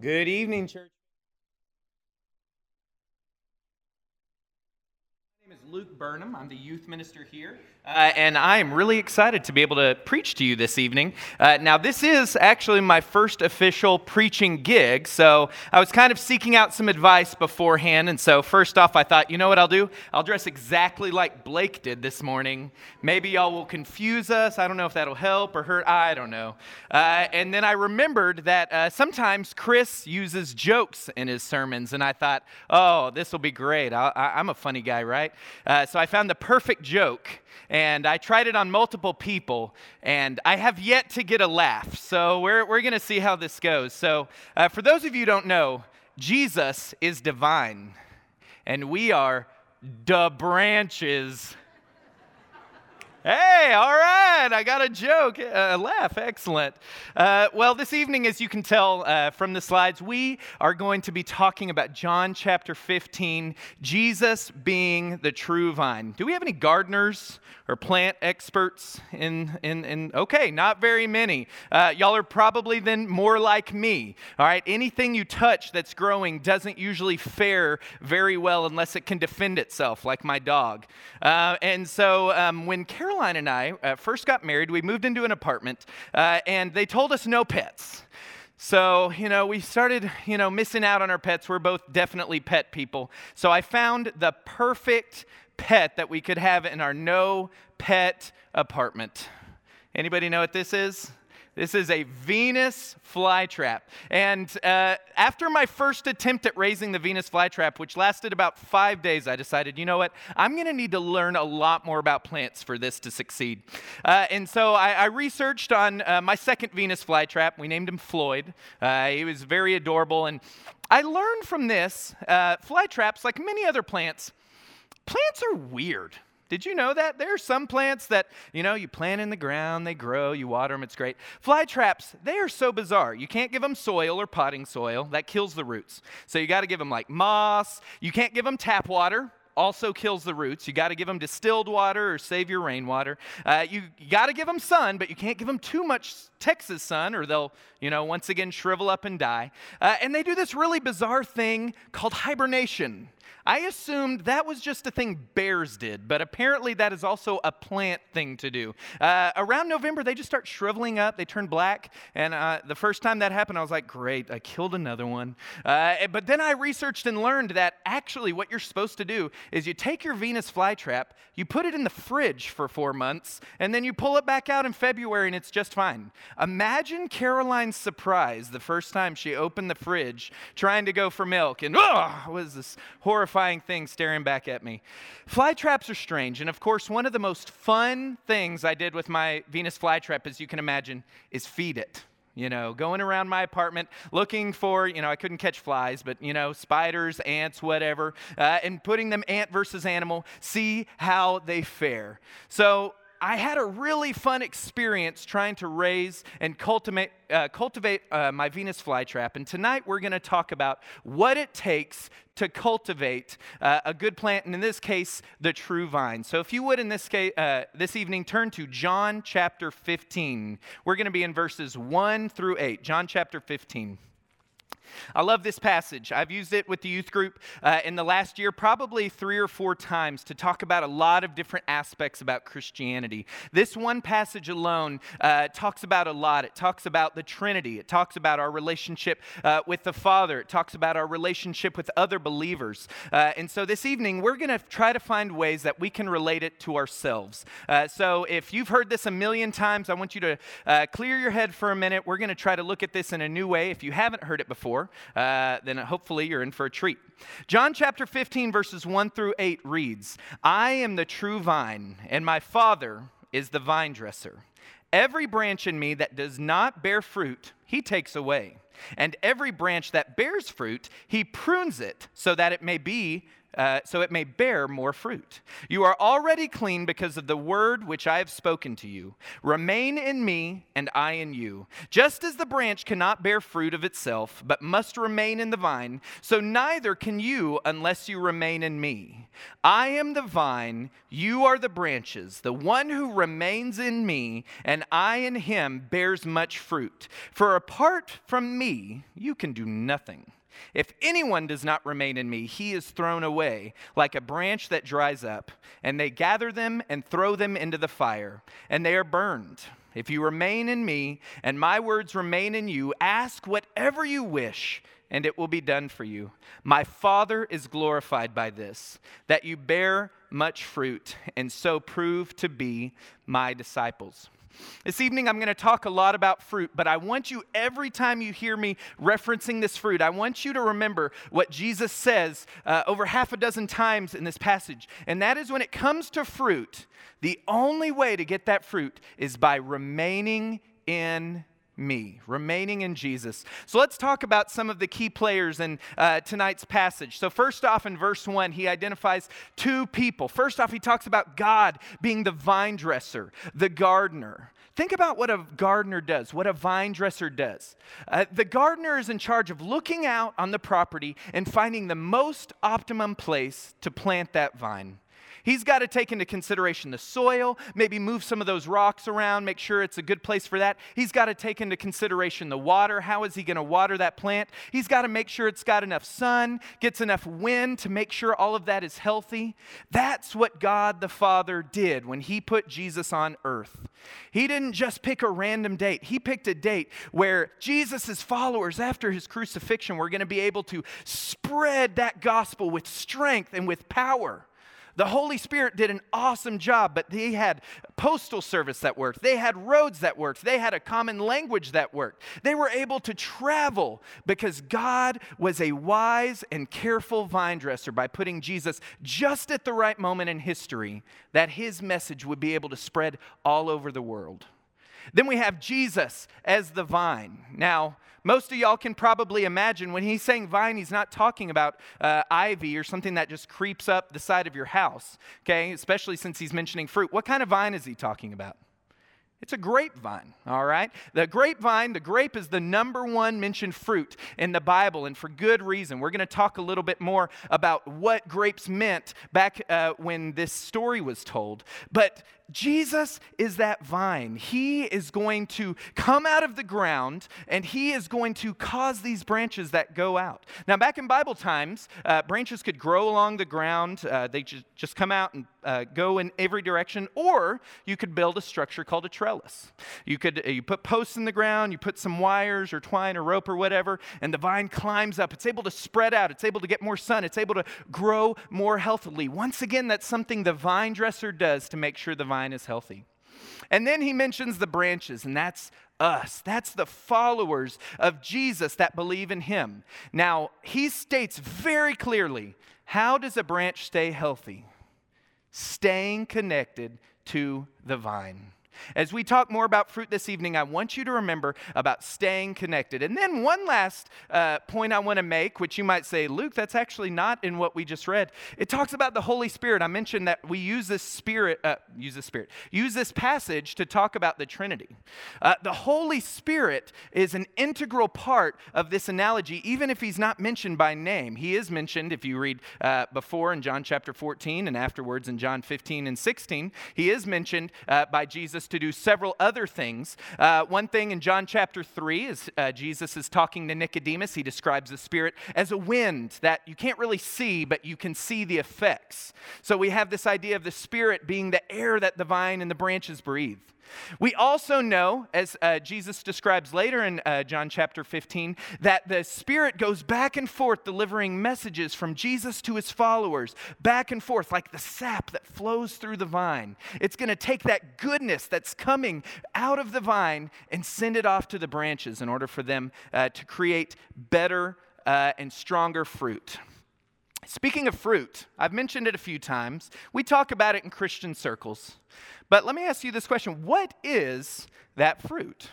Good evening, church. My name is Luke Burnham. I'm the youth minister here. Uh, and I am really excited to be able to preach to you this evening. Uh, now, this is actually my first official preaching gig, so I was kind of seeking out some advice beforehand. And so, first off, I thought, you know what I'll do? I'll dress exactly like Blake did this morning. Maybe y'all will confuse us. I don't know if that'll help or hurt. I don't know. Uh, and then I remembered that uh, sometimes Chris uses jokes in his sermons, and I thought, oh, this will be great. I, am a funny guy, right? Uh, so I found the perfect joke and I tried it on multiple people, and I have yet to get a laugh. So we're, we're going to see how this goes. So, uh, for those of you who don't know, Jesus is divine, and we are the branches. Hey, all right, I got a joke, a laugh, excellent. Uh, well, this evening, as you can tell uh, from the slides, we are going to be talking about John chapter 15, Jesus being the true vine. Do we have any gardeners or plant experts in, in, in okay, not very many. Uh, y'all are probably then more like me, all right? Anything you touch that's growing doesn't usually fare very well unless it can defend itself, like my dog. Uh, and so um, when Carol Caroline and I uh, first got married, we moved into an apartment, uh, and they told us no pets. So, you know, we started, you know, missing out on our pets. We're both definitely pet people. So I found the perfect pet that we could have in our no pet apartment. Anybody know what this is? This is a Venus flytrap. And uh, after my first attempt at raising the Venus flytrap, which lasted about five days, I decided, you know what? I'm going to need to learn a lot more about plants for this to succeed. Uh, and so I, I researched on uh, my second Venus flytrap. We named him Floyd. Uh, he was very adorable. And I learned from this uh, flytraps, like many other plants, plants are weird. Did you know that? There are some plants that, you know, you plant in the ground, they grow, you water them, it's great. Fly traps, they are so bizarre. You can't give them soil or potting soil, that kills the roots. So you got to give them like moss. You can't give them tap water, also kills the roots. You got to give them distilled water or save your rainwater. Uh, you, got to give them sun, but you can't give them too much Texas sun or they'll, you know, once again shrivel up and die. Uh, and they do this really bizarre thing called hibernation. I assumed that was just a thing bears did, but apparently that is also a plant thing to do. Uh, around November, they just start shriveling up, they turn black. And uh, the first time that happened, I was like, great, I killed another one. Uh, but then I researched and learned that actually what you're supposed to do is you take your Venus flytrap, you put it in the fridge for four months, and then you pull it back out in February and it's just fine. Imagine Caroline's surprise the first time she opened the fridge trying to go for milk, and oh, was this horrifying horrifying thing staring back at me. Fly traps are strange. And of course, one of the most fun things I did with my Venus flytrap, as you can imagine, is feed it you know, going around my apartment looking for, you know, I couldn't catch flies, but, you know, spiders, ants, whatever, uh, and putting them ant versus animal, see how they fare. So I had a really fun experience trying to raise and cultivate, uh, cultivate uh, my Venus flytrap. And tonight we're going to talk about what it takes to cultivate uh, a good plant, and in this case, the true vine. So if you would, in this, case, uh, this evening, turn to John chapter 15. We're going to be in verses 1 through 8. John chapter 15. I love this passage. I've used it with the youth group uh, in the last year, probably three or four times, to talk about a lot of different aspects about Christianity. This one passage alone uh, talks about a lot. It talks about the Trinity, it talks about our relationship uh, with the Father, it talks about our relationship with other believers. Uh, and so this evening, we're going to try to find ways that we can relate it to ourselves. Uh, so if you've heard this a million times, I want you to uh, clear your head for a minute. We're going to try to look at this in a new way. If you haven't heard it before, uh, then hopefully you're in for a treat. John chapter 15, verses 1 through 8 reads I am the true vine, and my Father is the vine dresser. Every branch in me that does not bear fruit, he takes away. And every branch that bears fruit, he prunes it so that it may be uh, so it may bear more fruit. You are already clean because of the word which I have spoken to you. Remain in me, and I in you. Just as the branch cannot bear fruit of itself, but must remain in the vine, so neither can you unless you remain in me. I am the vine, you are the branches. The one who remains in me, and I in him, bears much fruit. For apart from me, you can do nothing. If anyone does not remain in me, he is thrown away like a branch that dries up, and they gather them and throw them into the fire, and they are burned. If you remain in me, and my words remain in you, ask whatever you wish, and it will be done for you. My Father is glorified by this, that you bear much fruit, and so prove to be my disciples. This evening, I'm going to talk a lot about fruit, but I want you, every time you hear me referencing this fruit, I want you to remember what Jesus says uh, over half a dozen times in this passage. And that is when it comes to fruit, the only way to get that fruit is by remaining in me, remaining in Jesus. So let's talk about some of the key players in uh, tonight's passage. So, first off, in verse 1, he identifies two people. First off, he talks about God being the vine dresser, the gardener. Think about what a gardener does, what a vine dresser does. Uh, the gardener is in charge of looking out on the property and finding the most optimum place to plant that vine. He's got to take into consideration the soil, maybe move some of those rocks around, make sure it's a good place for that. He's got to take into consideration the water. How is he going to water that plant? He's got to make sure it's got enough sun, gets enough wind to make sure all of that is healthy. That's what God the Father did when he put Jesus on earth. He didn't just pick a random date, he picked a date where Jesus' followers, after his crucifixion, were going to be able to spread that gospel with strength and with power. The Holy Spirit did an awesome job, but they had postal service that worked. They had roads that worked. They had a common language that worked. They were able to travel because God was a wise and careful vine dresser by putting Jesus just at the right moment in history that his message would be able to spread all over the world. Then we have Jesus as the vine. Now, most of y'all can probably imagine when he's saying vine, he's not talking about uh, ivy or something that just creeps up the side of your house, okay? Especially since he's mentioning fruit. What kind of vine is he talking about? It's a grapevine, all right? The grapevine, the grape is the number one mentioned fruit in the Bible, and for good reason. We're going to talk a little bit more about what grapes meant back uh, when this story was told. But Jesus is that vine. He is going to come out of the ground and he is going to cause these branches that go out. Now, back in Bible times, uh, branches could grow along the ground, uh, they just, just come out and uh, go in every direction, or you could build a structure called a trellis. You could uh, you put posts in the ground, you put some wires or twine or rope or whatever, and the vine climbs up. It's able to spread out, it's able to get more sun, it's able to grow more healthily. Once again, that's something the vine dresser does to make sure the vine vine is healthy. And then he mentions the branches, and that's us. That's the followers of Jesus that believe in him. Now, he states very clearly how does a branch stay healthy? Staying connected to the vine. As we talk more about fruit this evening, I want you to remember about staying connected. And then one last uh, point I want to make, which you might say, Luke, that's actually not in what we just read. It talks about the Holy Spirit. I mentioned that we use this spirit, uh, use this spirit, use this passage to talk about the Trinity. Uh, the Holy Spirit is an integral part of this analogy, even if he's not mentioned by name. He is mentioned if you read uh, before in John chapter 14 and afterwards in John 15 and 16. He is mentioned uh, by Jesus to do several other things. Uh, one thing in John chapter 3 is uh, Jesus is talking to Nicodemus. He describes the Spirit as a wind that you can't really see, but you can see the effects. So we have this idea of the Spirit being the air that the vine and the branches breathe. We also know, as uh, Jesus describes later in uh, John chapter 15, that the Spirit goes back and forth delivering messages from Jesus to his followers, back and forth, like the sap that flows through the vine. It's going to take that goodness that's coming out of the vine and send it off to the branches in order for them uh, to create better uh, and stronger fruit. Speaking of fruit, I've mentioned it a few times. We talk about it in Christian circles. But let me ask you this question What is that fruit?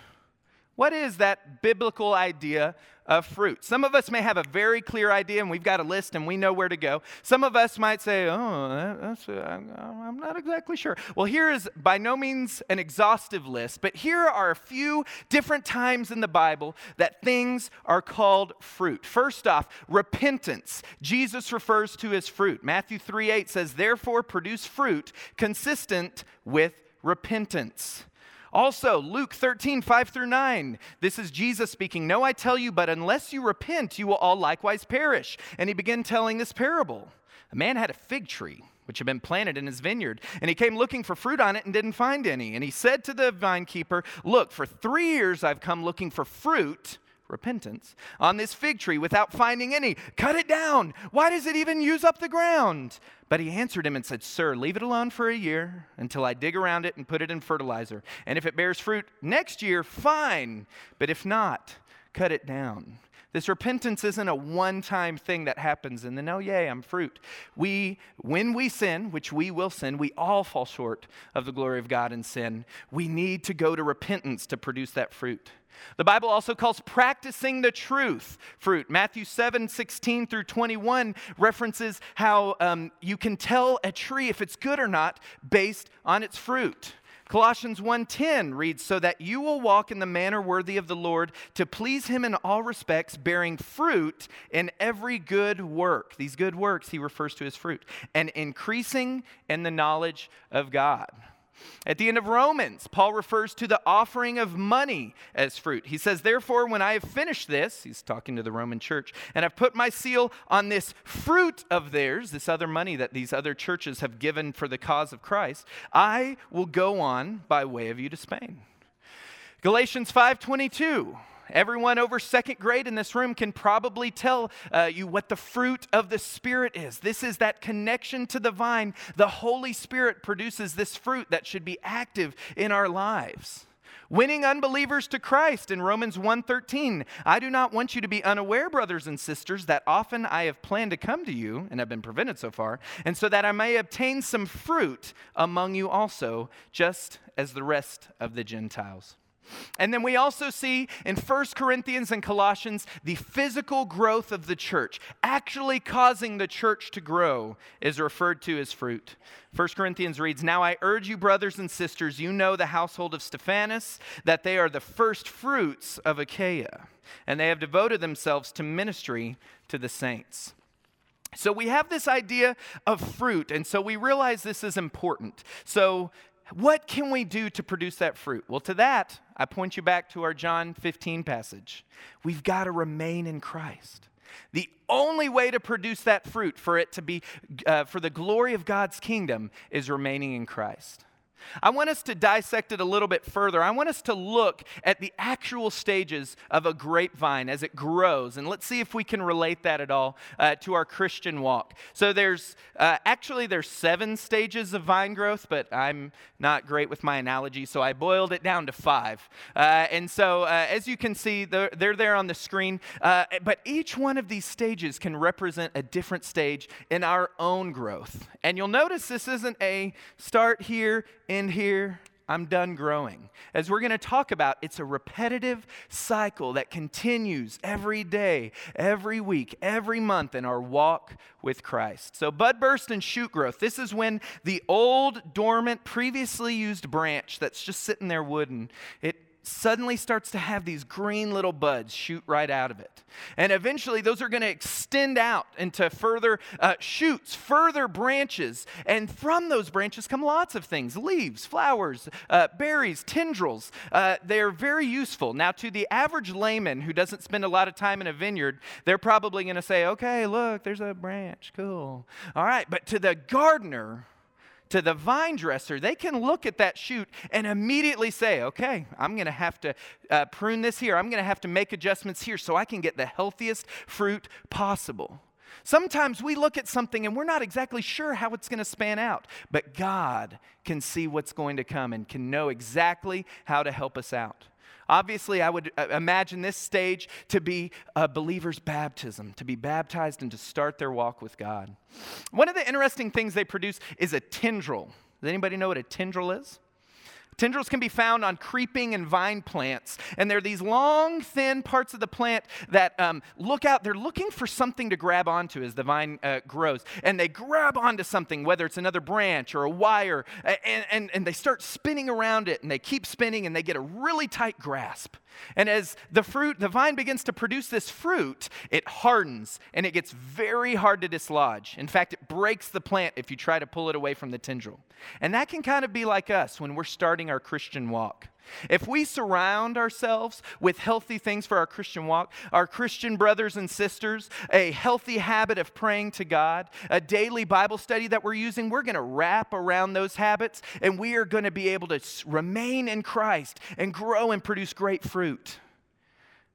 What is that biblical idea of fruit? Some of us may have a very clear idea and we've got a list and we know where to go. Some of us might say, oh, that's, uh, I'm not exactly sure. Well, here is by no means an exhaustive list, but here are a few different times in the Bible that things are called fruit. First off, repentance. Jesus refers to as fruit. Matthew 3 8 says, therefore produce fruit consistent with repentance. Also, Luke 13, 5 through 9. This is Jesus speaking. No, I tell you, but unless you repent, you will all likewise perish. And he began telling this parable. A man had a fig tree which had been planted in his vineyard. And he came looking for fruit on it and didn't find any. And he said to the vine keeper, Look, for three years I've come looking for fruit, repentance, on this fig tree without finding any. Cut it down. Why does it even use up the ground? But he answered him and said, Sir, leave it alone for a year until I dig around it and put it in fertilizer. And if it bears fruit next year, fine. But if not, cut it down. This repentance isn't a one time thing that happens and then, oh, yay, I'm fruit. We, when we sin, which we will sin, we all fall short of the glory of God in sin. We need to go to repentance to produce that fruit. The Bible also calls practicing the truth fruit. Matthew 7 16 through 21 references how um, you can tell a tree if it's good or not based on its fruit. Colossians 1:10 reads so that you will walk in the manner worthy of the Lord to please him in all respects bearing fruit in every good work. These good works he refers to as fruit and increasing in the knowledge of God. At the end of Romans, Paul refers to the offering of money as fruit. He says, Therefore, when I have finished this, he's talking to the Roman church, and I've put my seal on this fruit of theirs, this other money that these other churches have given for the cause of Christ, I will go on by way of you to Spain. Galatians 5:22 Everyone over second grade in this room can probably tell uh, you what the fruit of the Spirit is. This is that connection to the vine. The Holy Spirit produces this fruit that should be active in our lives. Winning unbelievers to Christ in Romans 1:13. I do not want you to be unaware, brothers and sisters, that often I have planned to come to you and have been prevented so far, and so that I may obtain some fruit among you also, just as the rest of the Gentiles. And then we also see in 1 Corinthians and Colossians the physical growth of the church. Actually causing the church to grow is referred to as fruit. 1 Corinthians reads, Now I urge you, brothers and sisters, you know the household of Stephanus, that they are the first fruits of Achaia, and they have devoted themselves to ministry to the saints. So we have this idea of fruit, and so we realize this is important. So what can we do to produce that fruit? Well, to that, I point you back to our John 15 passage. We've got to remain in Christ. The only way to produce that fruit for it to be uh, for the glory of God's kingdom is remaining in Christ. I want us to dissect it a little bit further. I want us to look at the actual stages of a grapevine as it grows, and let's see if we can relate that at all uh, to our Christian walk. So there's uh, actually there's seven stages of vine growth, but I'm not great with my analogy, so I boiled it down to five. Uh, and so uh, as you can see, they're, they're there on the screen. Uh, but each one of these stages can represent a different stage in our own growth. And you'll notice this isn't a start here end here, I'm done growing. As we're going to talk about, it's a repetitive cycle that continues every day, every week, every month in our walk with Christ. So, bud burst and shoot growth. This is when the old, dormant, previously used branch that's just sitting there wooden, it suddenly starts to have these green little buds shoot right out of it. And eventually, those are going to extend out into further uh, shoots, further branches. And from those branches come lots of things leaves, flowers, uh, berries, tendrils. Uh, they're very useful. Now, to the average layman who doesn't spend a lot of time in a vineyard, they're probably going to say, okay, look, there's a branch. Cool. All right. But to the gardener, to the vine dresser, they can look at that shoot and immediately say, okay, I'm going to have to uh, prune this here. I'm going to have to make adjustments here so I can get the healthiest fruit possible. Sometimes we look at something and we're not exactly sure how it's going to span out, but God can see what's going to come and can know exactly how to help us out. Obviously, I would uh, imagine this stage to be a believer's baptism, to be baptized and to start their walk with God. One of the interesting things they produce is a tendril. Does anybody know what a tendril is? Tendrils can be found on creeping and vine plants, and they're these long, thin parts of the plant that um, look out. They're looking for something to grab onto as the vine uh, grows, and they grab onto something, whether it's another branch or a wire, and, and, and they start spinning around it, and they keep spinning, and they get a really tight grasp. And as the fruit, the vine begins to produce this fruit, it hardens and it gets very hard to dislodge. In fact, it breaks the plant if you try to pull it away from the tendril. And that can kind of be like us when we're starting our Christian walk. If we surround ourselves with healthy things for our Christian walk, our Christian brothers and sisters, a healthy habit of praying to God, a daily Bible study that we're using, we're going to wrap around those habits and we are going to be able to remain in Christ and grow and produce great fruit.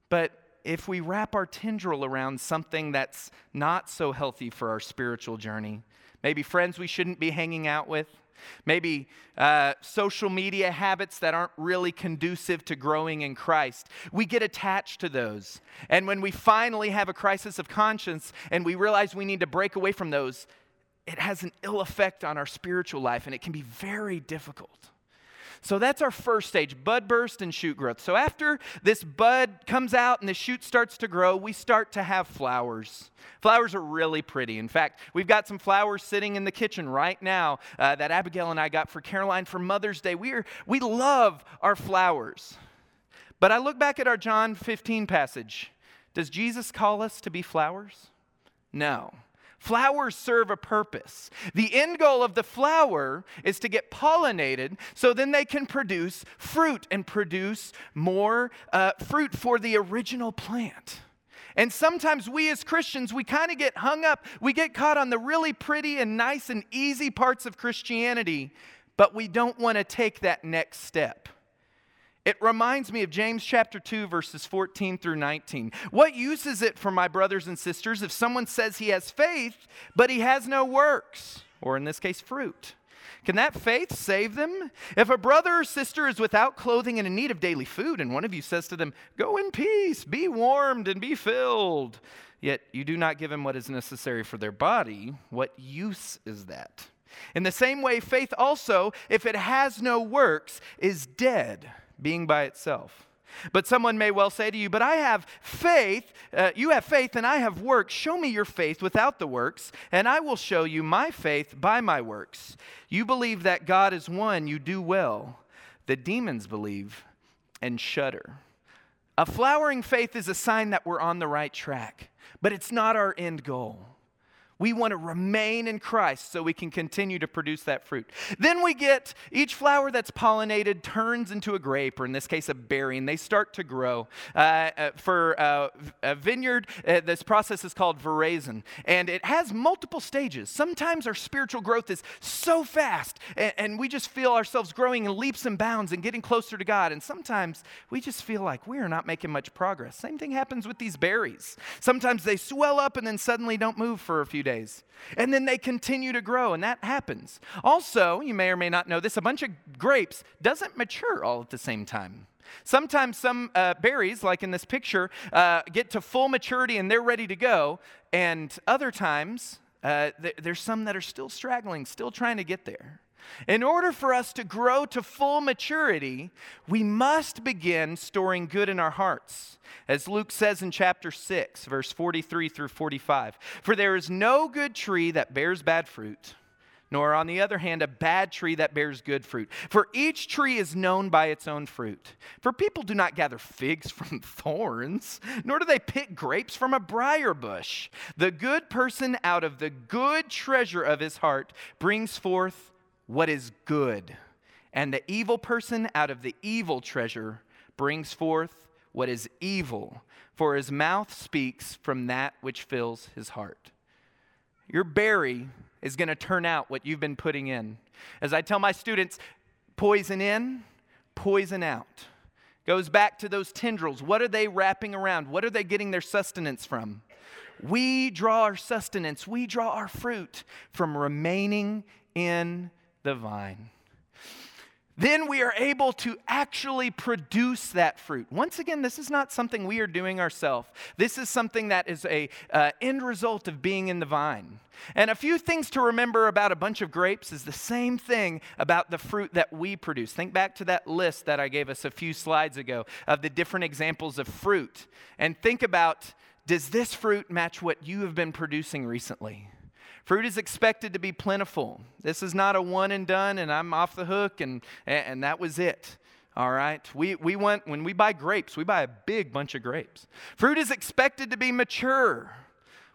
But if we wrap our tendril around something that's not so healthy for our spiritual journey, maybe friends we shouldn't be hanging out with, maybe uh, social media habits that aren't really conducive to growing in Christ. We get attached to those. And when we finally have a crisis of conscience and we realize we need to break away from those, it has an ill effect on our spiritual life and it can be very difficult. So that's our first stage bud burst and shoot growth. So after this bud comes out and the shoot starts to grow, we start to have flowers. Flowers are really pretty. In fact, we've got some flowers sitting in the kitchen right now uh, that Abigail and I got for Caroline for Mother's Day. We, are, we love our flowers. But I look back at our John 15 passage. Does Jesus call us to be flowers? No. Flowers serve a purpose. The end goal of the flower is to get pollinated so then they can produce fruit and produce more uh, fruit for the original plant. And sometimes we as Christians, we kind of get hung up, we get caught on the really pretty and nice and easy parts of Christianity, but we don't want to take that next step. It reminds me of James chapter 2, verses 14 through 19. What use is it for my brothers and sisters if someone says he has faith, but he has no works, or in this case, fruit? Can that faith save them? If a brother or sister is without clothing and in need of daily food, and one of you says to them, Go in peace, be warmed, and be filled, yet you do not give them what is necessary for their body, what use is that? In the same way, faith also, if it has no works, is dead being by itself. But someone may well say to you, But I have faith, uh, you have faith, and I have works. Show me your faith without the works, and I will show you my faith by my works. You believe that God is one, you do well. The demons believe and shudder. A flowering faith is a sign that we're on the right track, but it's not our end goal. We want to remain in Christ so we can continue to produce that fruit. Then we get each flower that's pollinated turns into a grape, or in this case, a berry, and they start to grow. Uh, uh, for uh, a vineyard, uh, this process is called veraison, and it has multiple stages. Sometimes our spiritual growth is so fast, and, and we just feel ourselves growing in leaps and bounds and getting closer to God. And sometimes we just feel like we are not making much progress. Same thing happens with these berries. Sometimes they swell up and then suddenly don't move for a few days. And then they continue to grow, and that happens. Also, you may or may not know this a bunch of grapes doesn't mature all at the same time. Sometimes some uh, berries, like in this picture, uh, get to full maturity and they're ready to go, and other times uh, th- there's some that are still straggling, still trying to get there. In order for us to grow to full maturity, we must begin storing good in our hearts. As Luke says in chapter 6, verse 43 through 45 For there is no good tree that bears bad fruit, nor on the other hand, a bad tree that bears good fruit. For each tree is known by its own fruit. For people do not gather figs from thorns, nor do they pick grapes from a briar bush. The good person out of the good treasure of his heart brings forth what is good, and the evil person out of the evil treasure brings forth what is evil, for his mouth speaks from that which fills his heart. Your berry is going to turn out what you've been putting in. As I tell my students, poison in, poison out. Goes back to those tendrils. What are they wrapping around? What are they getting their sustenance from? We draw our sustenance, we draw our fruit from remaining in the vine. then we are able to actually produce that fruit. Once again, this is not something we are doing ourselves. This is something that is a uh, end result of being in the vine. And a few things to remember about a bunch of grapes is the same thing about the fruit that we produce. Think back to that list that I gave us a few slides ago of the different examples of fruit, and think about does this fruit match what you have been producing recently? Fruit is expected to be plentiful. This is not a one and done and I'm off the hook and, and that was it. All right. We, we want, when we buy grapes, we buy a big bunch of grapes. Fruit is expected to be mature.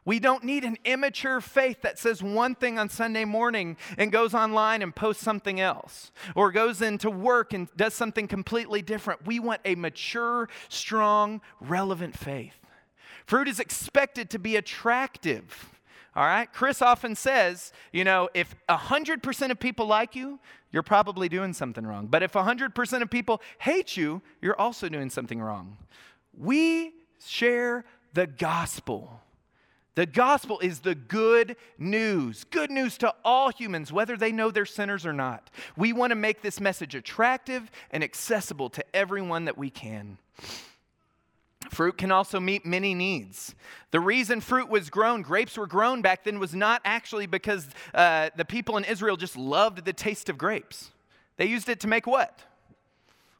We don't need an immature faith that says one thing on Sunday morning and goes online and posts something else, or goes into work and does something completely different. We want a mature, strong, relevant faith. Fruit is expected to be attractive. All right? Chris often says, you know, if 100% of people like you, you're probably doing something wrong. But if 100% of people hate you, you're also doing something wrong. We share the gospel. The gospel is the good news, good news to all humans, whether they know they're sinners or not. We want to make this message attractive and accessible to everyone that we can. Fruit can also meet many needs. The reason fruit was grown, grapes were grown back then, was not actually because uh, the people in Israel just loved the taste of grapes. They used it to make what?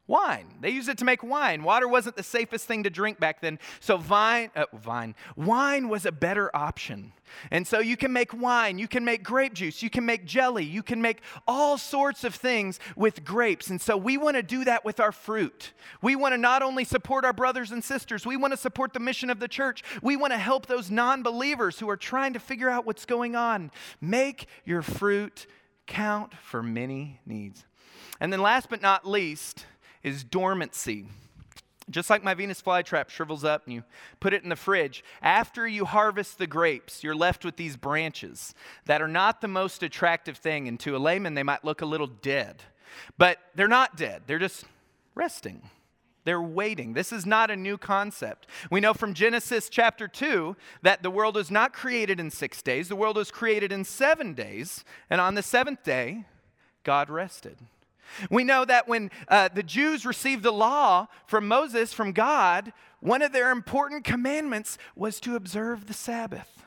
Wine. They used it to make wine. Water wasn't the safest thing to drink back then. So vine, uh, vine, wine was a better option. And so you can make wine, you can make grape juice, you can make jelly, you can make all sorts of things with grapes. And so we want to do that with our fruit. We want to not only support our brothers and sisters, we want to support the mission of the church. We want to help those non-believers who are trying to figure out what's going on. Make your fruit count for many needs. And then last but not least, is dormancy. Just like my Venus flytrap shrivels up and you put it in the fridge, after you harvest the grapes, you're left with these branches that are not the most attractive thing. And to a layman, they might look a little dead. But they're not dead, they're just resting. They're waiting. This is not a new concept. We know from Genesis chapter 2 that the world was not created in six days, the world was created in seven days. And on the seventh day, God rested. We know that when uh, the Jews received the law from Moses, from God, one of their important commandments was to observe the Sabbath.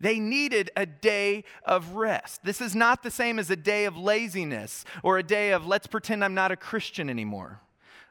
They needed a day of rest. This is not the same as a day of laziness or a day of let's pretend I'm not a Christian anymore.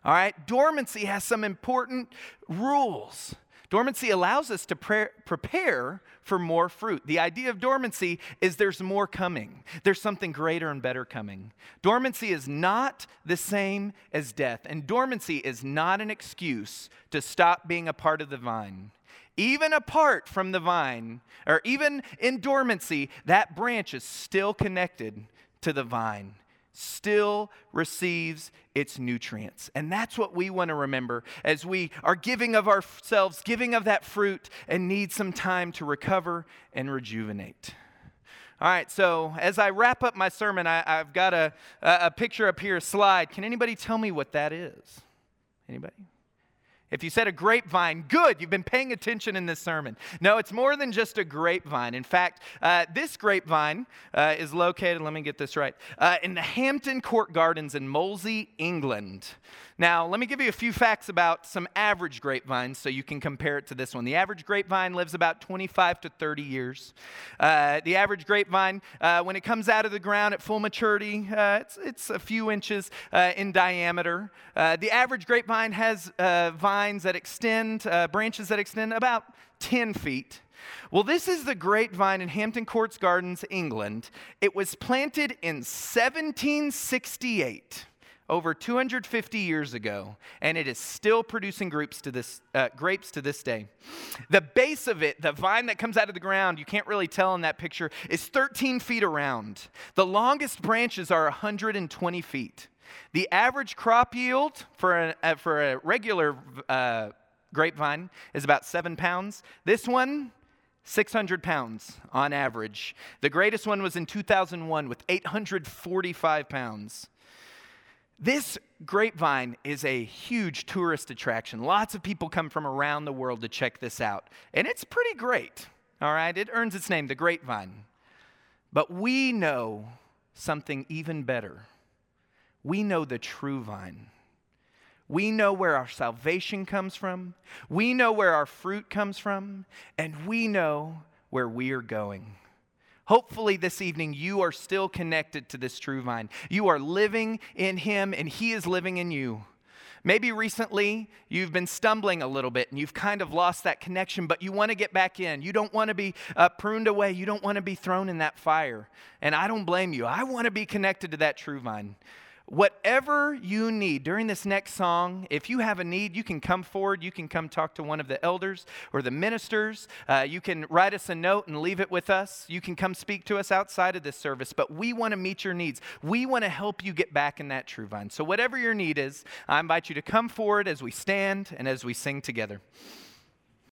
All right? Dormancy has some important rules. Dormancy allows us to pre- prepare for more fruit. The idea of dormancy is there's more coming, there's something greater and better coming. Dormancy is not the same as death, and dormancy is not an excuse to stop being a part of the vine. Even apart from the vine, or even in dormancy, that branch is still connected to the vine still receives its nutrients. And that's what we want to remember as we are giving of ourselves, giving of that fruit, and need some time to recover and rejuvenate. All right, so as I wrap up my sermon, I, have got a, a picture up here, a slide. Can anybody tell me what that is? Anybody? If you said a grapevine, good, you've been paying attention in this sermon. No, it's more than just a grapevine. In fact, uh, this grapevine uh, is located, let me get this right, uh, in the Hampton Court Gardens in Molesey, England. Now, let me give you a few facts about some average grapevines so you can compare it to this one. The average grapevine lives about 25 to 30 years. Uh, the average grapevine, uh, when it comes out of the ground at full maturity, uh, it's, it's, a few inches in diameter. The average grapevine has uh, vines that extend, uh, branches that extend about 10 feet. Well, this is the grapevine in Hampton Courts Gardens, England. It was planted in 1768 over 250 years ago, and it is still producing grapes to this, uh, grapes to this day. The base of it, the vine that comes out of the ground, you can't really tell in that picture, is 13 feet around. The longest branches are 120 feet. The average crop yield for a, uh, for a regular uh, grapevine is about seven pounds. This one, 600 pounds on average. The greatest one was in 2001 with 845 pounds. This grapevine is a huge tourist attraction. Lots of people come from around the world to check this out. And it's pretty great, all right? It earns its name, the grapevine. But we know something even better. we know the true vine. We know where our salvation comes from. We know where our fruit comes from. And we know where we are going. Hopefully, this evening, you are still connected to this true vine. You are living in Him, and He is living in you. Maybe recently you've been stumbling a little bit and you've kind of lost that connection, but you want to get back in. You don't want to be uh, pruned away. You don't want to be thrown in that fire. And I don't blame you. I want to be connected to that true vine. Whatever you need during this next song, if you have a need, you can come forward. You can come talk to one of the elders or the ministers. Uh, you can write us a note and leave it with us. You can come speak to us outside of this service, but we want to meet your needs. We want to help you get back in that true vine. So, whatever your need is, I invite you to come forward as we stand and as we sing together.